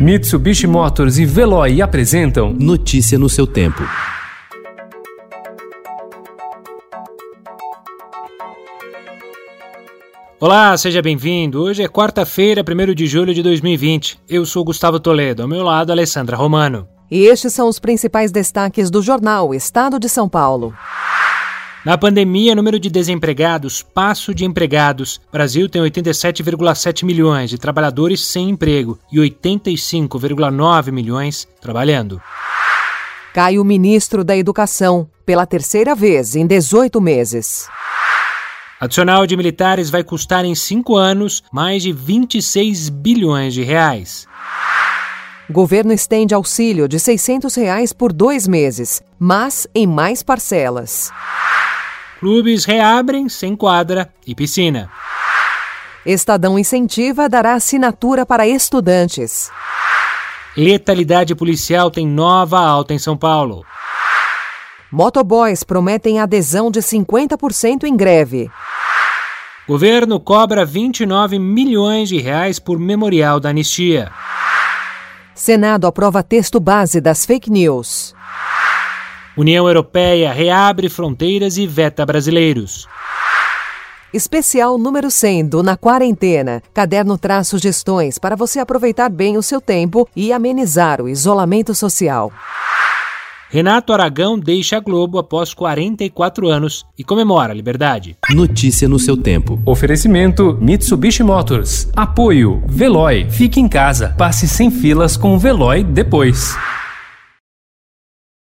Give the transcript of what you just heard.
Mitsubishi Motors e Veloy apresentam Notícia no seu tempo. Olá, seja bem-vindo. Hoje é quarta-feira, 1 de julho de 2020. Eu sou Gustavo Toledo, ao meu lado, Alessandra Romano. E estes são os principais destaques do jornal Estado de São Paulo. Na pandemia, número de desempregados, passo de empregados. Brasil tem 87,7 milhões de trabalhadores sem emprego e 85,9 milhões trabalhando. Cai o ministro da Educação, pela terceira vez em 18 meses. Adicional de militares vai custar em cinco anos mais de 26 bilhões de reais. Governo estende auxílio de 600 reais por dois meses, mas em mais parcelas. Clubes reabrem sem quadra e piscina. Estadão Incentiva dará assinatura para estudantes. Letalidade policial tem nova alta em São Paulo. Motoboys prometem adesão de 50% em greve. Governo cobra 29 milhões de reais por memorial da anistia. Senado aprova texto base das fake news. União Europeia reabre fronteiras e veta brasileiros. Especial número 100 do Na Quarentena. Caderno traz sugestões para você aproveitar bem o seu tempo e amenizar o isolamento social. Renato Aragão deixa a Globo após 44 anos e comemora a liberdade. Notícia no seu tempo. Oferecimento Mitsubishi Motors. Apoio Veloy. Fique em casa. Passe sem filas com o Veloy depois.